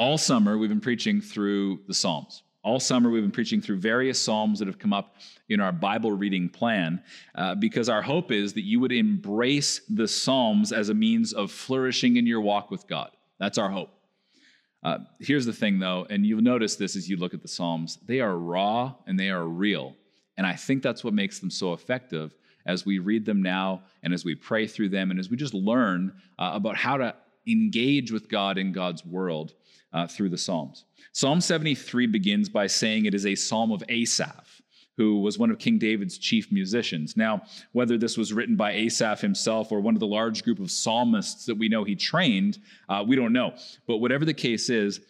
All summer, we've been preaching through the Psalms. All summer, we've been preaching through various Psalms that have come up in our Bible reading plan uh, because our hope is that you would embrace the Psalms as a means of flourishing in your walk with God. That's our hope. Uh, here's the thing, though, and you'll notice this as you look at the Psalms they are raw and they are real. And I think that's what makes them so effective as we read them now and as we pray through them and as we just learn uh, about how to engage with God in God's world uh, through the Psalms. Psalm 73 begins by saying it is a psalm of Asaph, who was one of King David's chief musicians. Now, whether this was written by Asaph himself or one of the large group of psalmists that we know he trained, uh, we don't know. But whatever the case is,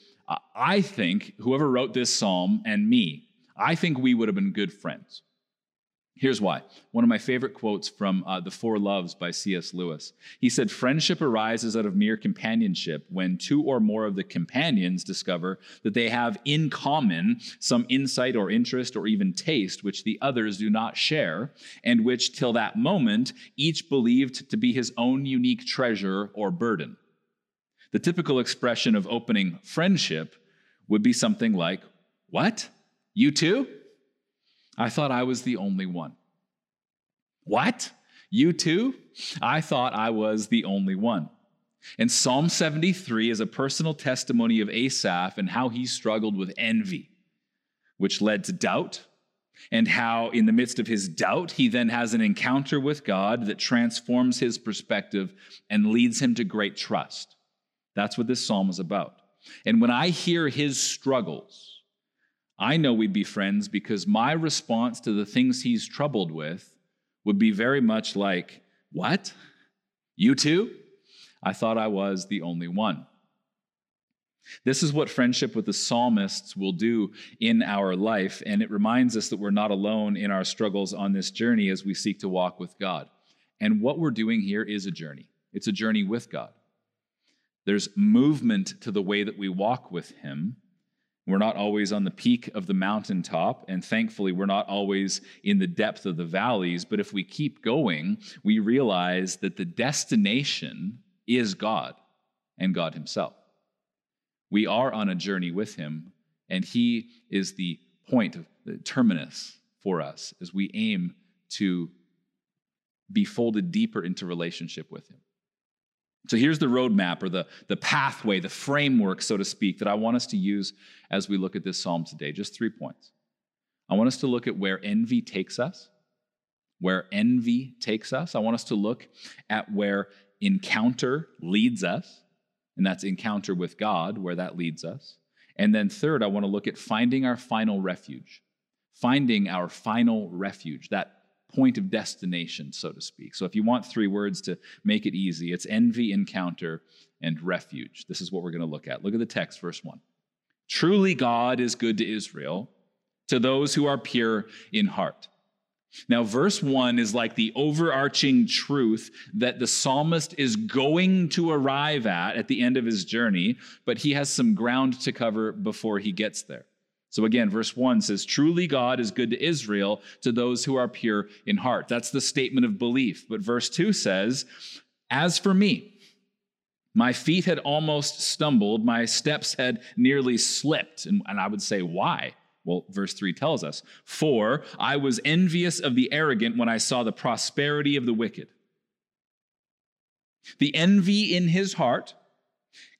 I think whoever wrote this psalm and me, I think we would have been good friends. Here's why. One of my favorite quotes from uh, The Four Loves by C.S. Lewis. He said, Friendship arises out of mere companionship when two or more of the companions discover that they have in common some insight or interest or even taste which the others do not share, and which, till that moment, each believed to be his own unique treasure or burden. The typical expression of opening friendship would be something like, What? You too? I thought I was the only one. What? You too? I thought I was the only one. And Psalm 73 is a personal testimony of Asaph and how he struggled with envy, which led to doubt, and how, in the midst of his doubt, he then has an encounter with God that transforms his perspective and leads him to great trust. That's what this psalm is about. And when I hear his struggles, I know we'd be friends because my response to the things he's troubled with would be very much like, What? You too? I thought I was the only one. This is what friendship with the psalmists will do in our life, and it reminds us that we're not alone in our struggles on this journey as we seek to walk with God. And what we're doing here is a journey, it's a journey with God. There's movement to the way that we walk with Him, we're not always on the peak of the mountaintop, and thankfully, we're not always in the depth of the valleys. But if we keep going, we realize that the destination is God and God Himself. We are on a journey with Him, and He is the point of the terminus for us as we aim to be folded deeper into relationship with Him. So here's the roadmap or the, the pathway, the framework, so to speak, that I want us to use as we look at this psalm today. Just three points. I want us to look at where envy takes us, where envy takes us. I want us to look at where encounter leads us, and that's encounter with God, where that leads us. And then third, I want to look at finding our final refuge, finding our final refuge, that point of destination, so to speak. So if you want three words to make it easy, it's envy, encounter, and refuge. This is what we're going to look at. Look at the text, verse 1. Truly, God is good to Israel, to those who are pure in heart. Now, verse 1 is like the overarching truth that the psalmist is going to arrive at at the end of his journey, but he has some ground to cover before he gets there. So again, verse 1 says, Truly God is good to Israel, to those who are pure in heart. That's the statement of belief. But verse 2 says, As for me, my feet had almost stumbled, my steps had nearly slipped. And, and I would say, Why? Well, verse 3 tells us, For I was envious of the arrogant when I saw the prosperity of the wicked. The envy in his heart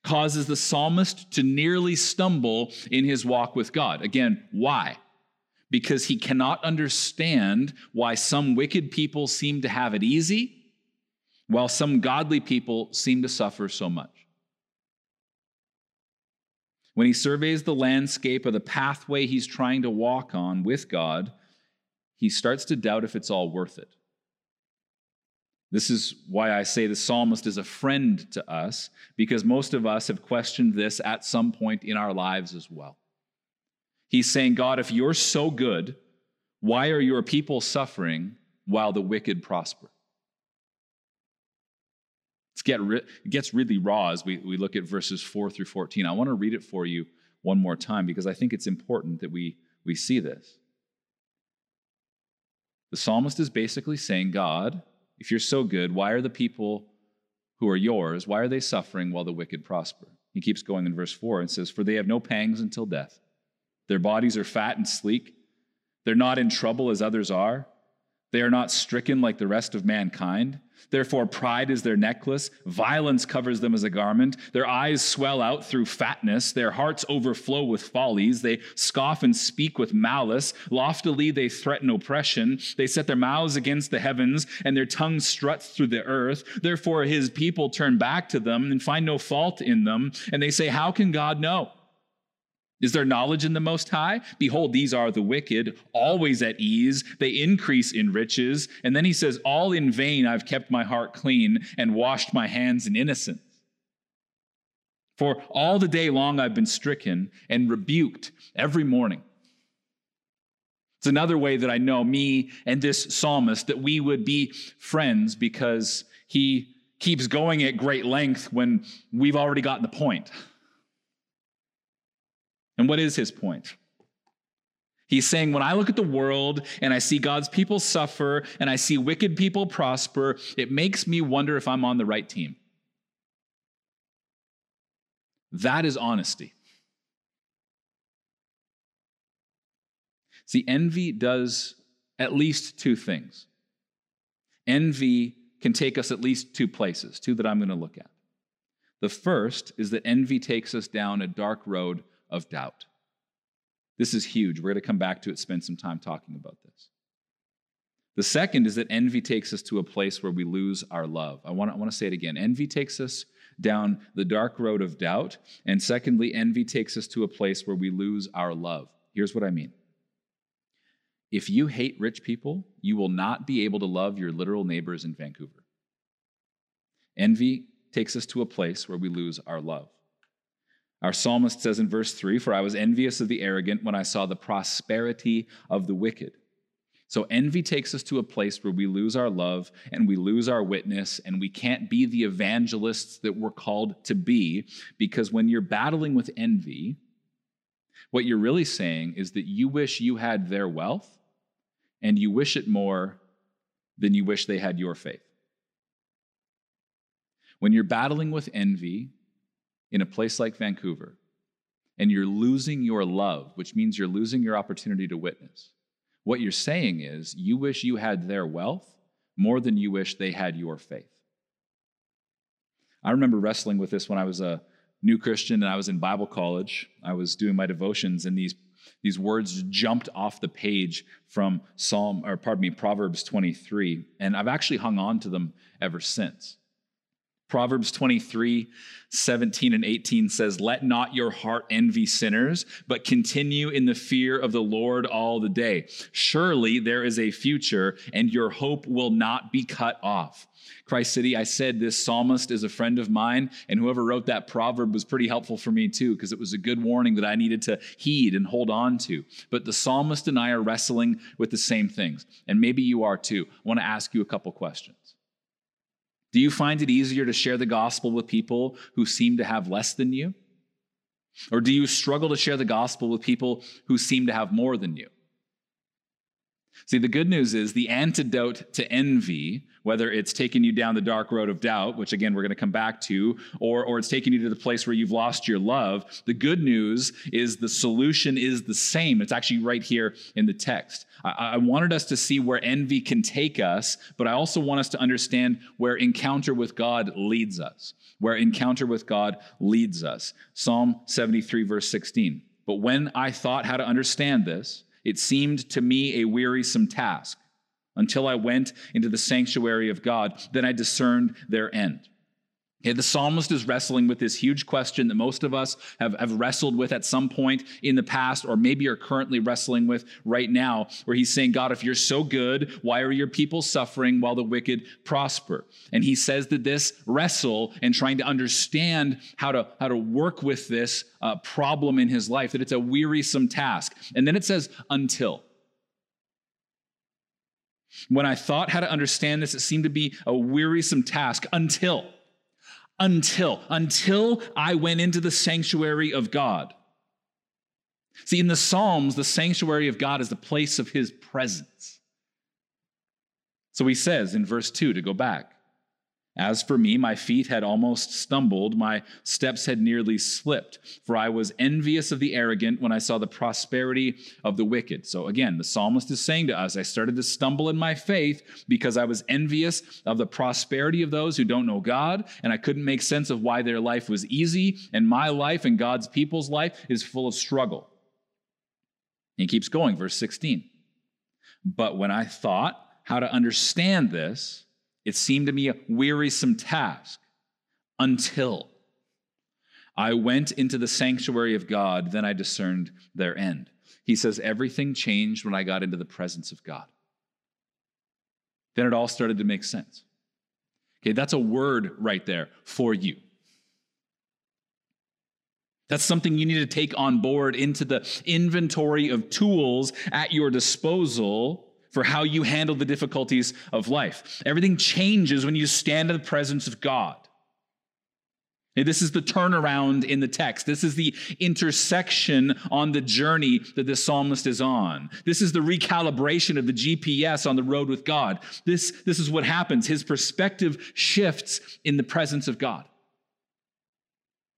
causes the psalmist to nearly stumble in his walk with God. Again, why? Because he cannot understand why some wicked people seem to have it easy, while some godly people seem to suffer so much. When he surveys the landscape of the pathway he's trying to walk on with God, he starts to doubt if it's all worth it. This is why I say the psalmist is a friend to us, because most of us have questioned this at some point in our lives as well. He's saying, God, if you're so good, why are your people suffering while the wicked prosper? It's get it gets really raw as we, we look at verses 4 through 14. I want to read it for you one more time because I think it's important that we, we see this. The psalmist is basically saying, God, if you're so good, why are the people who are yours, why are they suffering while the wicked prosper? He keeps going in verse 4 and says, For they have no pangs until death. Their bodies are fat and sleek. They're not in trouble as others are. They are not stricken like the rest of mankind. Therefore, pride is their necklace, violence covers them as a garment. Their eyes swell out through fatness, their hearts overflow with follies. They scoff and speak with malice. Loftily, they threaten oppression. They set their mouths against the heavens, and their tongue struts through the earth. Therefore, his people turn back to them and find no fault in them. And they say, How can God know? Is there knowledge in the Most High? Behold, these are the wicked, always at ease. They increase in riches. And then he says, All in vain I've kept my heart clean and washed my hands in innocence. For all the day long I've been stricken and rebuked every morning. It's another way that I know me and this psalmist that we would be friends because he keeps going at great length when we've already gotten the point. And what is his point? He's saying, when I look at the world and I see God's people suffer and I see wicked people prosper, it makes me wonder if I'm on the right team. That is honesty. See, envy does at least two things. Envy can take us at least two places, two that I'm going to look at. The first is that envy takes us down a dark road of doubt. This is huge. We're going to come back to it, spend some time talking about this. The second is that envy takes us to a place where we lose our love. I want, to, I want to say it again. Envy takes us down the dark road of doubt. And secondly, envy takes us to a place where we lose our love. Here's what I mean. If you hate rich people, you will not be able to love your literal neighbors in Vancouver. Envy takes us to a place where we lose our love. Our psalmist says in verse 3 For I was envious of the arrogant when I saw the prosperity of the wicked. So envy takes us to a place where we lose our love and we lose our witness, and we can't be the evangelists that we're called to be because when you're battling with envy, what you're really saying is that you wish you had their wealth and you wish it more than you wish they had your faith. When you're battling with envy, in a place like Vancouver and you're losing your love, which means you're losing your opportunity to witness, what you're saying is you wish you had their wealth more than you wish they had your faith. I remember wrestling with this when I was a new Christian and I was in Bible college. I was doing my devotions and these these words jumped off the page from Psalm or pardon me Proverbs 23 and I've actually hung on to them ever since. Proverbs 23, 17 and 18 says, Let not your heart envy sinners, but continue in the fear of the Lord all the day. Surely there is a future, and your hope will not be cut off. Christ City, I said this psalmist is a friend of mine, and whoever wrote that proverb was pretty helpful for me too, because it was a good warning that I needed to heed and hold on to. But the psalmist and I are wrestling with the same things, and maybe you are too. I want to ask you a couple questions. Do you find it easier to share the gospel with people who seem to have less than you? Or do you struggle to share the gospel with people who seem to have more than you? See, the good news is the antidote to envy, whether it's taking you down the dark road of doubt, which again we're going to come back to, or, or it's taking you to the place where you've lost your love, the good news is the solution is the same. It's actually right here in the text. I, I wanted us to see where envy can take us, but I also want us to understand where encounter with God leads us. Where encounter with God leads us. Psalm 73, verse 16. But when I thought how to understand this, it seemed to me a wearisome task until I went into the sanctuary of God. Then I discerned their end. Okay, the psalmist is wrestling with this huge question that most of us have, have wrestled with at some point in the past, or maybe are currently wrestling with right now, where he's saying, God, if you're so good, why are your people suffering while the wicked prosper? And he says that this wrestle and trying to understand how to, how to work with this uh, problem in his life, that it's a wearisome task. And then it says, until. When I thought how to understand this, it seemed to be a wearisome task until until, until I went into the sanctuary of God. See, in the Psalms, the sanctuary of God is the place of his presence. So he says in verse 2 to go back, As for me, my feet had almost stumbled, my steps had nearly slipped, for I was envious of the arrogant when I saw the prosperity of the wicked. So again, the psalmist is saying to us, I started to stumble in my faith because I was envious of the prosperity of those who don't know God, and I couldn't make sense of why their life was easy, and my life and God's people's life is full of struggle. He keeps going, verse 16. But when I thought how to understand this, it seemed to me a wearisome task until I went into the sanctuary of God, then I discerned their end. He says, Everything changed when I got into the presence of God. Then it all started to make sense. Okay, that's a word right there for you. That's something you need to take on board into the inventory of tools at your disposal for how you handle the difficulties of life. Everything changes when you stand in the presence of God. And this is the turnaround in the text. This is the intersection on the journey that the psalmist is on. This is the recalibration of the GPS on the road with God. This, this is what happens. His perspective shifts in the presence of God.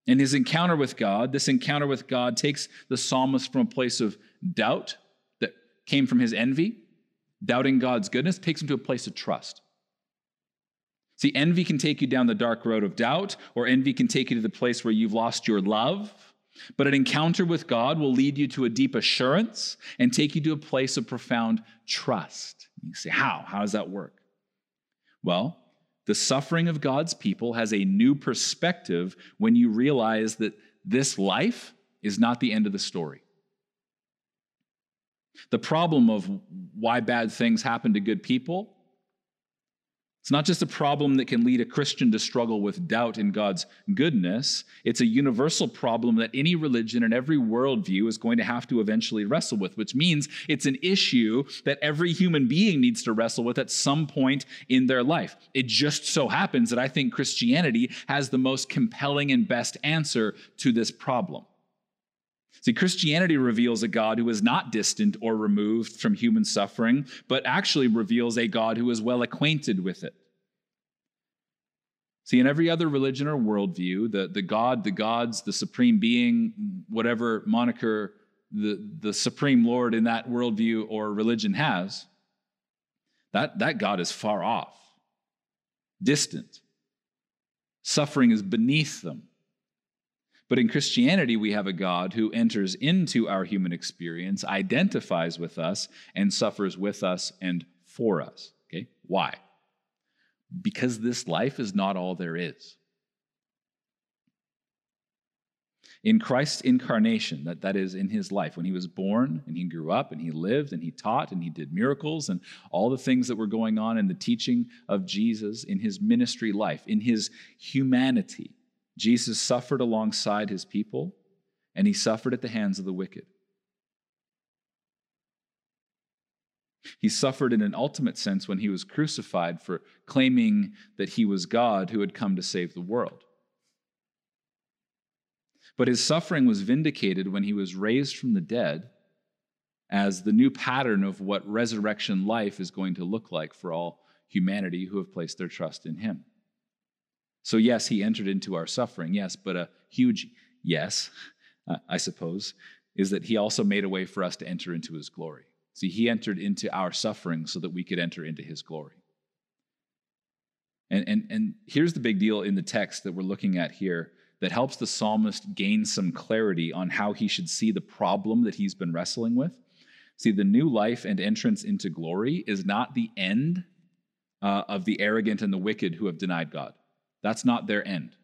In his encounter with God, this encounter with God takes the psalmist from a place of doubt that came from his envy doubting God's goodness takes him to a place of trust. See, envy can take you down the dark road of doubt, or envy can take you to the place where you've lost your love. But an encounter with God will lead you to a deep assurance and take you to a place of profound trust. You say, How? How does that work? Well, the suffering of God's people has a new perspective when you realize that this life is not the end of the story. The problem of why bad things happen to good people, it's not just a problem that can lead a Christian to struggle with doubt in God's goodness. It's a universal problem that any religion and every worldview is going to have to eventually wrestle with, which means it's an issue that every human being needs to wrestle with at some point in their life. It just so happens that I think Christianity has the most compelling and best answer to this problem. See, Christianity reveals a God who is not distant or removed from human suffering, but actually reveals a God who is well acquainted with it. See, in every other religion or worldview, the, the God, the gods, the supreme being, whatever moniker the, the supreme Lord in that worldview or religion has, that, that God is far off, distant. Suffering is beneath them. But in Christianity, we have a God who enters into our human experience, identifies with us, and suffers with us and for us. Okay? Why? Because this life is not all there is. In Christ's incarnation, that, that is in his life, when he was born and he grew up and he lived and he taught and he did miracles and all the things that were going on in the teaching of Jesus in his ministry life, in his humanity, Jesus suffered alongside his people, and he suffered at the hands of the wicked. He suffered in an ultimate sense when he was crucified for claiming that he was God who had come to save the world. But his suffering was vindicated when he was raised from the dead as the new pattern of what resurrection life is going to look like for all humanity who have placed their trust in him. So, yes, he entered into our suffering, yes, but a huge yes, uh, I suppose, is that he also made a way for us to enter into his glory. See, he entered into our suffering so that we could enter into his glory. And, and, and here's the big deal in the text that we're looking at here that helps the psalmist gain some clarity on how he should see the problem that he's been wrestling with. See, the new life and entrance into glory is not the end uh, of the arrogant and the wicked who have denied God. That's not their end.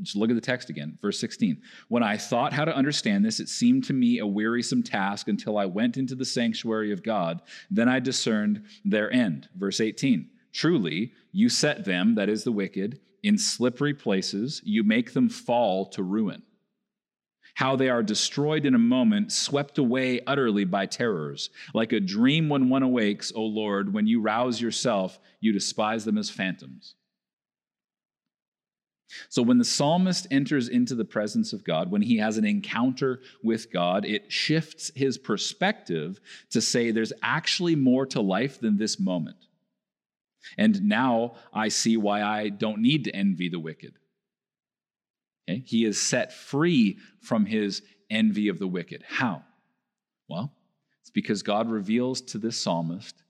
Just look at the text again, verse 16. When I thought how to understand this, it seemed to me a wearisome task until I went into the sanctuary of God. Then I discerned their end. Verse 18. Truly, you set them, that is the wicked, in slippery places. You make them fall to ruin. How they are destroyed in a moment, swept away utterly by terrors. Like a dream when one awakes, O Lord, when you rouse yourself, you despise them as phantoms. So, when the psalmist enters into the presence of God, when he has an encounter with God, it shifts his perspective to say there's actually more to life than this moment. And now I see why I don't need to envy the wicked. Okay? He is set free from his envy of the wicked. How? Well, it's because God reveals to this psalmist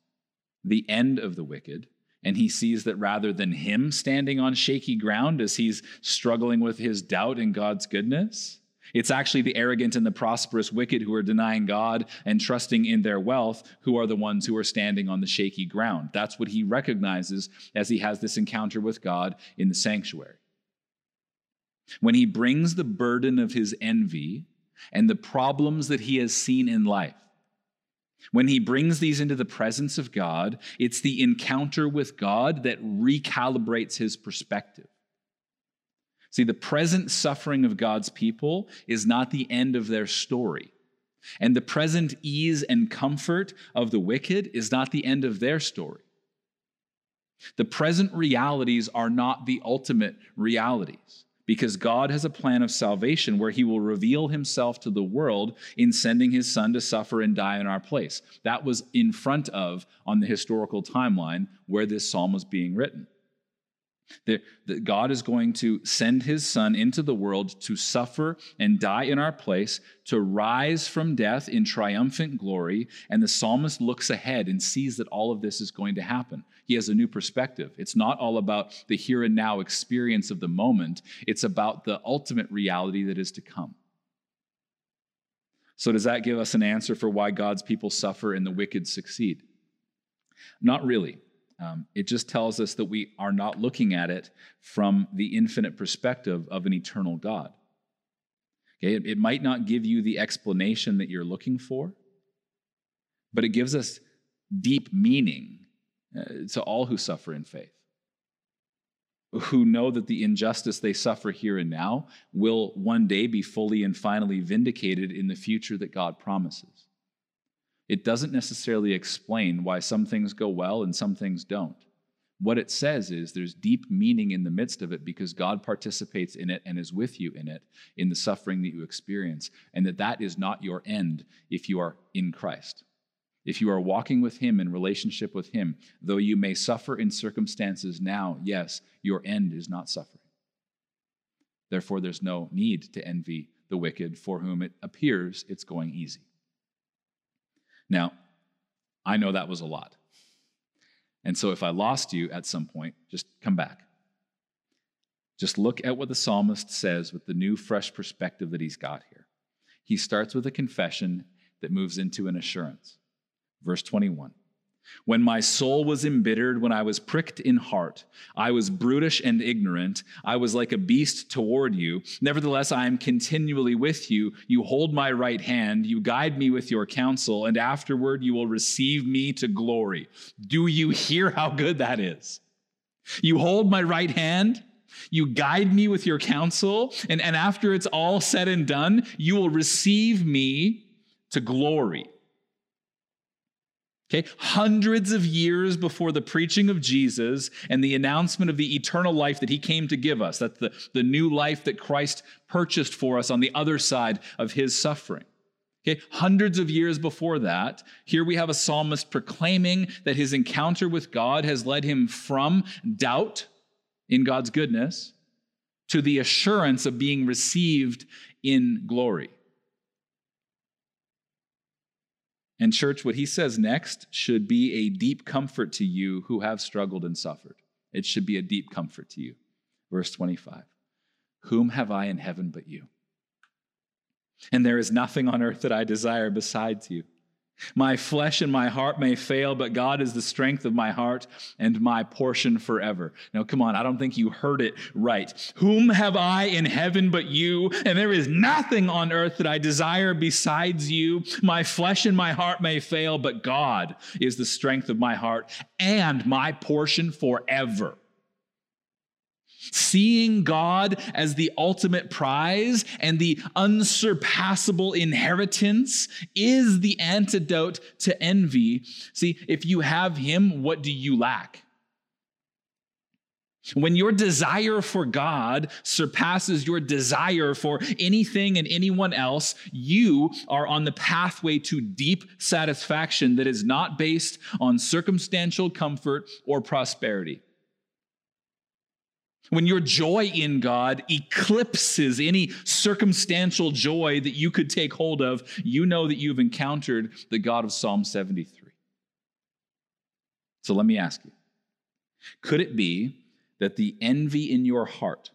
the end of the wicked. And he sees that rather than him standing on shaky ground as he's struggling with his doubt in God's goodness, it's actually the arrogant and the prosperous wicked who are denying God and trusting in their wealth who are the ones who are standing on the shaky ground. That's what he recognizes as he has this encounter with God in the sanctuary. When he brings the burden of his envy and the problems that he has seen in life, when he brings these into the presence of God, it's the encounter with God that recalibrates his perspective. See, the present suffering of God's people is not the end of their story. And the present ease and comfort of the wicked is not the end of their story. The present realities are not the ultimate realities because God has a plan of salvation where he will reveal himself to the world in sending his son to suffer and die in our place. That was in front of on the historical timeline where this psalm was being written. That God is going to send his son into the world to suffer and die in our place, to rise from death in triumphant glory. And the psalmist looks ahead and sees that all of this is going to happen. He has a new perspective. It's not all about the here and now experience of the moment, it's about the ultimate reality that is to come. So, does that give us an answer for why God's people suffer and the wicked succeed? Not really. Um, it just tells us that we are not looking at it from the infinite perspective of an eternal God. Okay, it, it might not give you the explanation that you're looking for, but it gives us deep meaning uh, to all who suffer in faith, who know that the injustice they suffer here and now will one day be fully and finally vindicated in the future that God promises. It doesn't necessarily explain why some things go well and some things don't. What it says is there's deep meaning in the midst of it because God participates in it and is with you in it, in the suffering that you experience, and that that is not your end if you are in Christ. If you are walking with Him in relationship with Him, though you may suffer in circumstances now, yes, your end is not suffering. Therefore, there's no need to envy the wicked for whom it appears it's going easy. Now, I know that was a lot. And so if I lost you at some point, just come back. Just look at what the psalmist says with the new, fresh perspective that he's got here. He starts with a confession that moves into an assurance. Verse 21 when my soul was embittered, when I was pricked in heart, I was brutish and ignorant. I was like a beast toward you. Nevertheless, I am continually with you. You hold my right hand. You guide me with your counsel, and afterward you will receive me to glory. Do you hear how good that is? You hold my right hand. You guide me with your counsel, and, and after it's all said and done, you will receive me to glory. Okay, hundreds of years before the preaching of Jesus and the announcement of the eternal life that he came to give us, that's the, the new life that Christ purchased for us on the other side of his suffering. Okay, hundreds of years before that, here we have a psalmist proclaiming that his encounter with God has led him from doubt in God's goodness to the assurance of being received in glory. And, church, what he says next should be a deep comfort to you who have struggled and suffered. It should be a deep comfort to you. Verse 25 Whom have I in heaven but you? And there is nothing on earth that I desire besides you. My flesh and my heart may fail, but God is the strength of my heart and my portion forever. Now, come on, I don't think you heard it right. Whom have I in heaven but you? And there is nothing on earth that I desire besides you. My flesh and my heart may fail, but God is the strength of my heart and my portion forever. Seeing God as the ultimate prize and the unsurpassable inheritance is the antidote to envy. See, if you have Him, what do you lack? When your desire for God surpasses your desire for anything and anyone else, you are on the pathway to deep satisfaction that is not based on circumstantial comfort or prosperity. When your joy in God eclipses any circumstantial joy that you could take hold of, you know that you've encountered the God of Psalm 73. So let me ask you could it be that the envy in your heart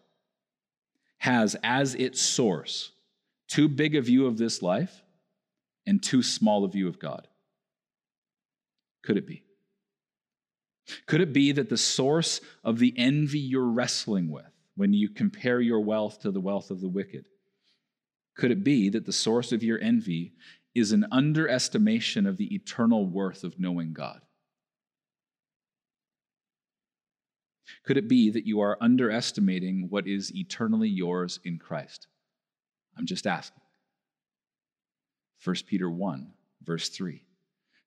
has as its source too big a view of this life and too small a view of God? Could it be? Could it be that the source of the envy you're wrestling with when you compare your wealth to the wealth of the wicked? Could it be that the source of your envy is an underestimation of the eternal worth of knowing God? Could it be that you are underestimating what is eternally yours in Christ? I'm just asking. 1 Peter 1, verse 3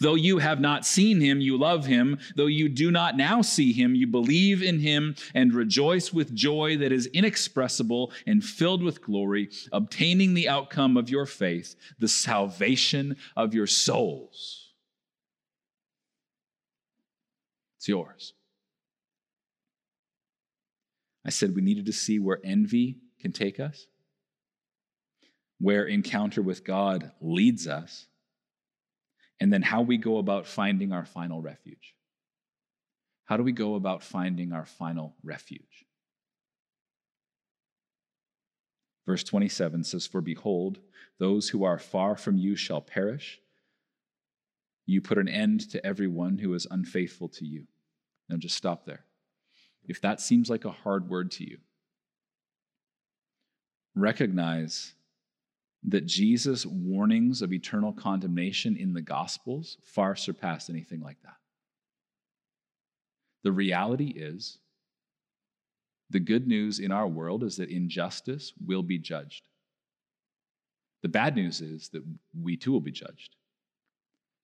Though you have not seen him, you love him. Though you do not now see him, you believe in him and rejoice with joy that is inexpressible and filled with glory, obtaining the outcome of your faith, the salvation of your souls. It's yours. I said we needed to see where envy can take us, where encounter with God leads us and then how we go about finding our final refuge. How do we go about finding our final refuge? Verse 27 says, For behold, those who are far from you shall perish. You put an end to everyone who is unfaithful to you. Now just stop there. If that seems like a hard word to you, recognize that Jesus' warnings of eternal condemnation in the Gospels far surpass anything like that. The reality is, the good news in our world is that injustice will be judged. The bad news is that we too will be judged.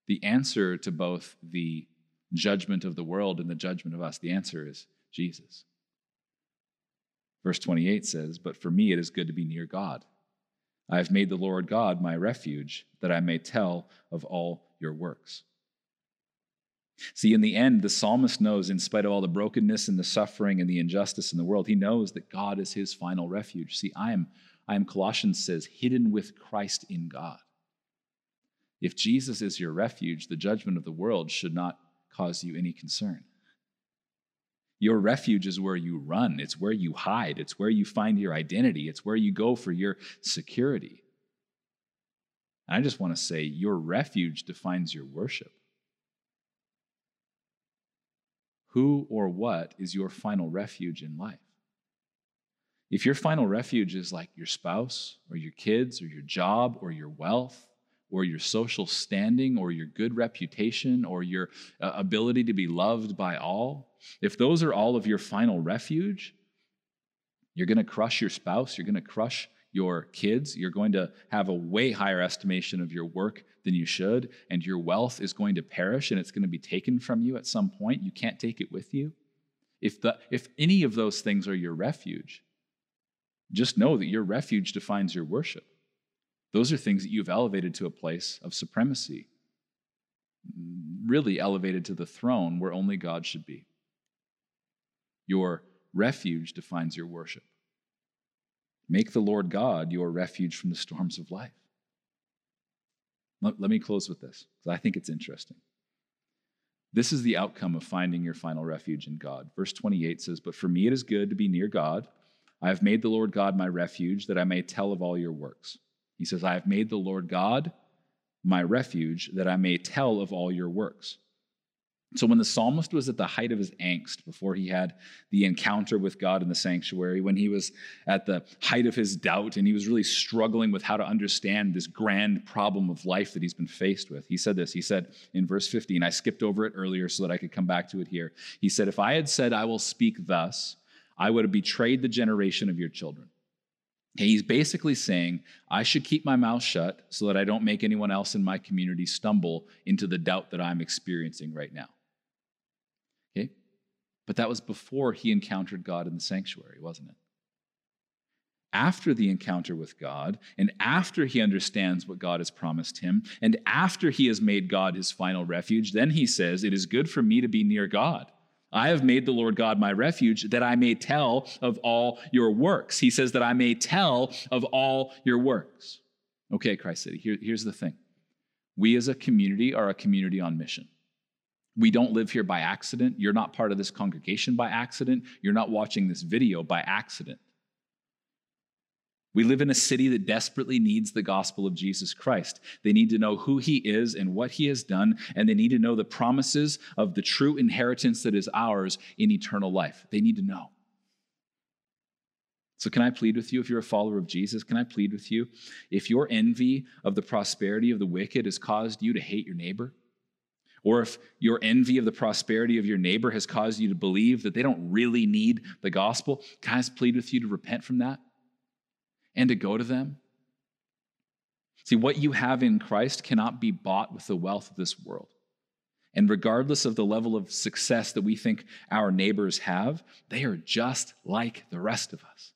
The answer to both the judgment of the world and the judgment of us, the answer is Jesus. Verse 28 says, But for me it is good to be near God. I have made the Lord God my refuge, that I may tell of all your works. See, in the end, the psalmist knows, in spite of all the brokenness and the suffering and the injustice in the world, he knows that God is his final refuge. See, I am, I am, Colossians says, hidden with Christ in God. If Jesus is your refuge, the judgment of the world should not cause you any concern. Your refuge is where you run, it's where you hide, it's where you find your identity, it's where you go for your security. And I just want to say your refuge defines your worship. Who or what is your final refuge in life? If your final refuge is like your spouse or your kids or your job or your wealth, or your social standing or your good reputation or your uh, ability to be loved by all, if those are all of your final refuge, you're going to crush your spouse, you're going to crush your kids, you're going to have a way higher estimation of your work than you should, and your wealth is going to perish and it's going to be taken from you at some point. You can't take it with you. If, the, if any of those things are your refuge, just know that your refuge defines your worship. Those are things that you've elevated to a place of supremacy, really elevated to the throne where only God should be. Your refuge defines your worship. Make the Lord God your refuge from the storms of life. Let, let me close with this, because I think it's interesting. This is the outcome of finding your final refuge in God. Verse 28 says, But for me it is good to be near God. I have made the Lord God my refuge, that I may tell of all your works. He says, I have made the Lord God my refuge, that I may tell of all your works. So, when the psalmist was at the height of his angst, before he had the encounter with God in the sanctuary, when he was at the height of his doubt and he was really struggling with how to understand this grand problem of life that he's been faced with, he said this. He said in verse 15, I skipped over it earlier so that I could come back to it here. He said, If I had said, I will speak thus, I would have betrayed the generation of your children. He's basically saying, I should keep my mouth shut so that I don't make anyone else in my community stumble into the doubt that I'm experiencing right now. Okay? But that was before he encountered God in the sanctuary, wasn't it? After the encounter with God, and after he understands what God has promised him, and after he has made God his final refuge, then he says, It is good for me to be near God. I have made the Lord God my refuge that I may tell of all your works. He says that I may tell of all your works. Okay, Christ City, here, here's the thing. We as a community are a community on mission. We don't live here by accident. You're not part of this congregation by accident. You're not watching this video by accident. We live in a city that desperately needs the gospel of Jesus Christ. They need to know who he is and what he has done, and they need to know the promises of the true inheritance that is ours in eternal life. They need to know. So, can I plead with you, if you're a follower of Jesus, can I plead with you? If your envy of the prosperity of the wicked has caused you to hate your neighbor, or if your envy of the prosperity of your neighbor has caused you to believe that they don't really need the gospel, can I plead with you to repent from that? And to go to them? See, what you have in Christ cannot be bought with the wealth of this world. And regardless of the level of success that we think our neighbors have, they are just like the rest of us.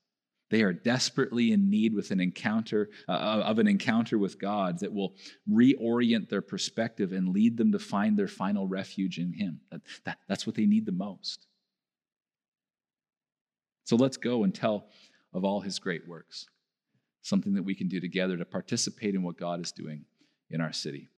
They are desperately in need with an encounter uh, of an encounter with God that will reorient their perspective and lead them to find their final refuge in Him. That, that, that's what they need the most. So let's go and tell of all His great works something that we can do together to participate in what God is doing in our city.